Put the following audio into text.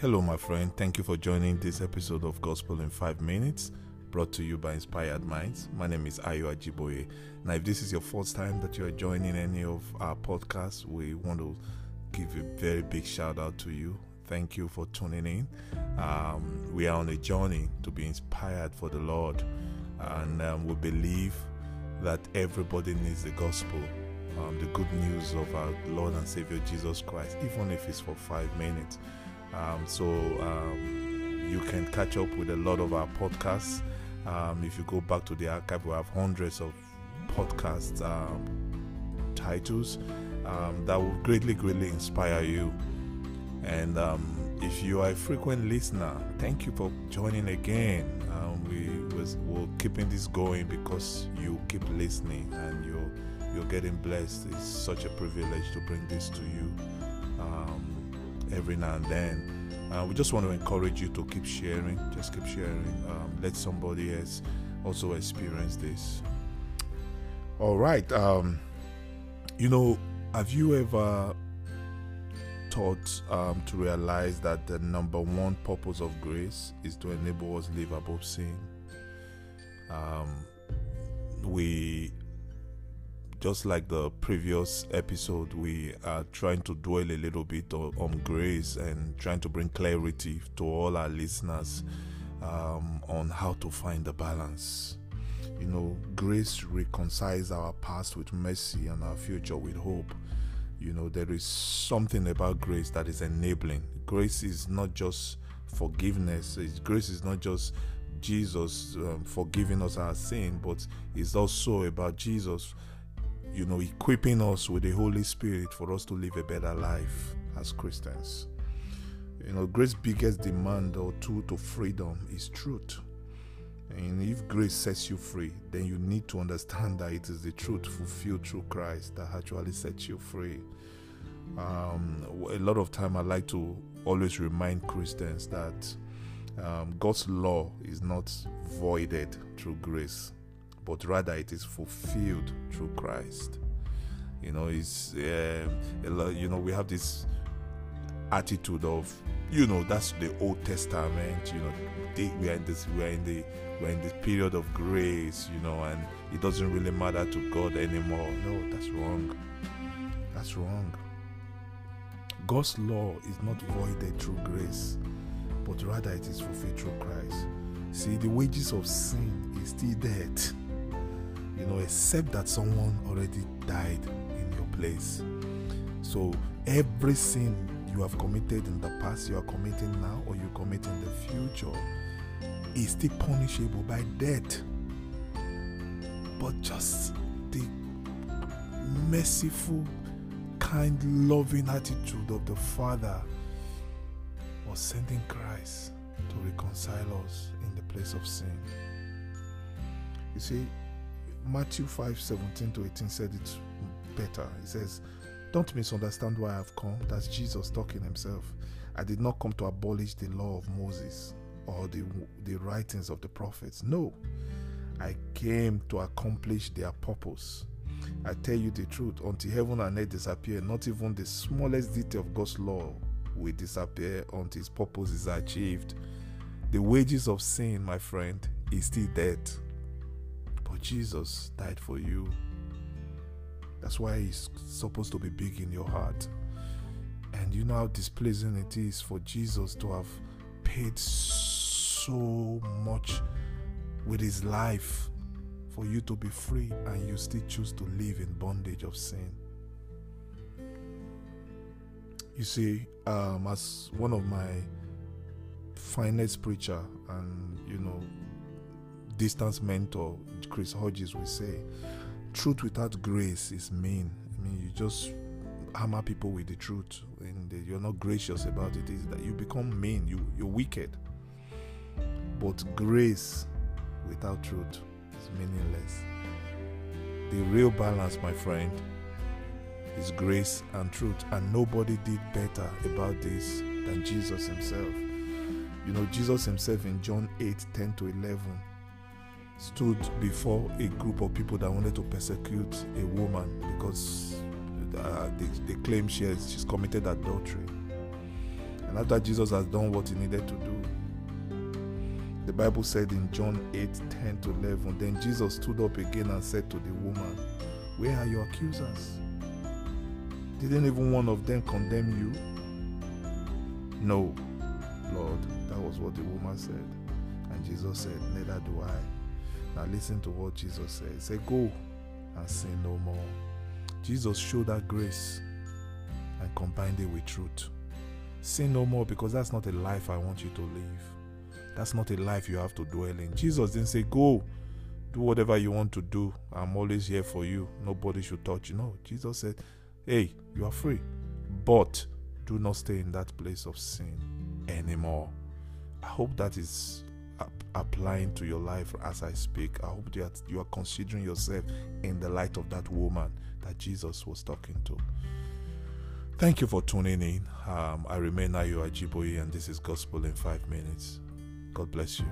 Hello, my friend. Thank you for joining this episode of Gospel in 5 Minutes, brought to you by Inspired Minds. My name is Ayo Ajiboye. Now, if this is your first time that you are joining any of our podcasts, we want to give a very big shout out to you. Thank you for tuning in. Um, we are on a journey to be inspired for the Lord, and um, we believe that everybody needs the gospel, um, the good news of our Lord and Savior Jesus Christ, even if it's for five minutes. Um, so um, you can catch up with a lot of our podcasts. Um, if you go back to the archive, we have hundreds of podcast um, titles um, that will greatly, greatly inspire you. And um, if you are a frequent listener, thank you for joining again. We was we're keeping this going because you keep listening and you're you're getting blessed. It's such a privilege to bring this to you um, every now and then. Uh, we just want to encourage you to keep sharing. Just keep sharing. Um, let somebody else also experience this. All right. Um, you know, have you ever taught um, to realize that the number one purpose of grace is to enable us live above sin? Um, we just like the previous episode, we are trying to dwell a little bit on, grace and trying to bring clarity to all our listeners um, on how to find the balance. You know, grace reconciles our past with mercy and our future with hope. You know, there is something about grace that is enabling. Grace is not just forgiveness, it's, grace is not just Jesus um, forgiving us our sin, but it's also about Jesus you know, equipping us with the Holy Spirit for us to live a better life as Christians. You know, grace's biggest demand or tool to freedom is truth. And if grace sets you free, then you need to understand that it is the truth fulfilled through Christ that actually sets you free. Um, a lot of time, I like to always remind Christians that um, God's law is not voided through grace but rather it is fulfilled through Christ. You know, it's uh, you know we have this attitude of you know that's the Old Testament. You know, they, we are in this we are in the we're in this period of grace. You know, and it doesn't really matter to God anymore. No, that's wrong. That's wrong. God's law is not voided through grace, but rather it is fulfilled through Christ. See, the wages of sin is still death you know, except that someone already died in your place. So every sin you have committed in the past, you are committing now, or you commit in the future, is still punishable by death. But just the merciful, kind, loving attitude of the Father was sending Christ to reconcile us in the place of sin. You see, Matthew 5 17 to 18 said it better. He says, Don't misunderstand why I've come. That's Jesus talking himself. I did not come to abolish the law of Moses or the, the writings of the prophets. No, I came to accomplish their purpose. I tell you the truth, until heaven and earth disappear, not even the smallest detail of God's law will disappear until its purpose is achieved. The wages of sin, my friend, is still death. Jesus died for you. That's why He's supposed to be big in your heart. And you know how displeasing it is for Jesus to have paid so much with His life for you to be free and you still choose to live in bondage of sin. You see, um, as one of my finest preacher and you know distance mentor Chris Hodges will say, truth without grace is mean. I mean, you just hammer people with the truth, and you're not gracious about it. Is that you become mean? You you're wicked. But grace without truth is meaningless. The real balance, my friend, is grace and truth, and nobody did better about this than Jesus Himself. You know, Jesus Himself in John 8 10 to 11 stood before a group of people that wanted to persecute a woman because uh, they, they claim she has, she's committed adultery. And after Jesus has done what he needed to do, the Bible said in John 8 10 to 11, then Jesus stood up again and said to the woman, Where are your accusers? Didn't even one of them condemn you? No, Lord. That was what the woman said. And Jesus said, Neither do I. Now listen to what Jesus said. Said, Go and sin no more. Jesus showed that grace and combined it with truth. Sin no more because that's not a life I want you to live. That's not a life you have to dwell in. Jesus didn't say, Go, do whatever you want to do. I'm always here for you. Nobody should touch you. No, Jesus said, Hey, you are free. But do not stay in that place of sin anymore. I hope that is applying to your life as I speak. I hope that you are considering yourself in the light of that woman that Jesus was talking to. Thank you for tuning in. Um, I remain Ayo Ajiboye, and this is Gospel in Five Minutes. God bless you.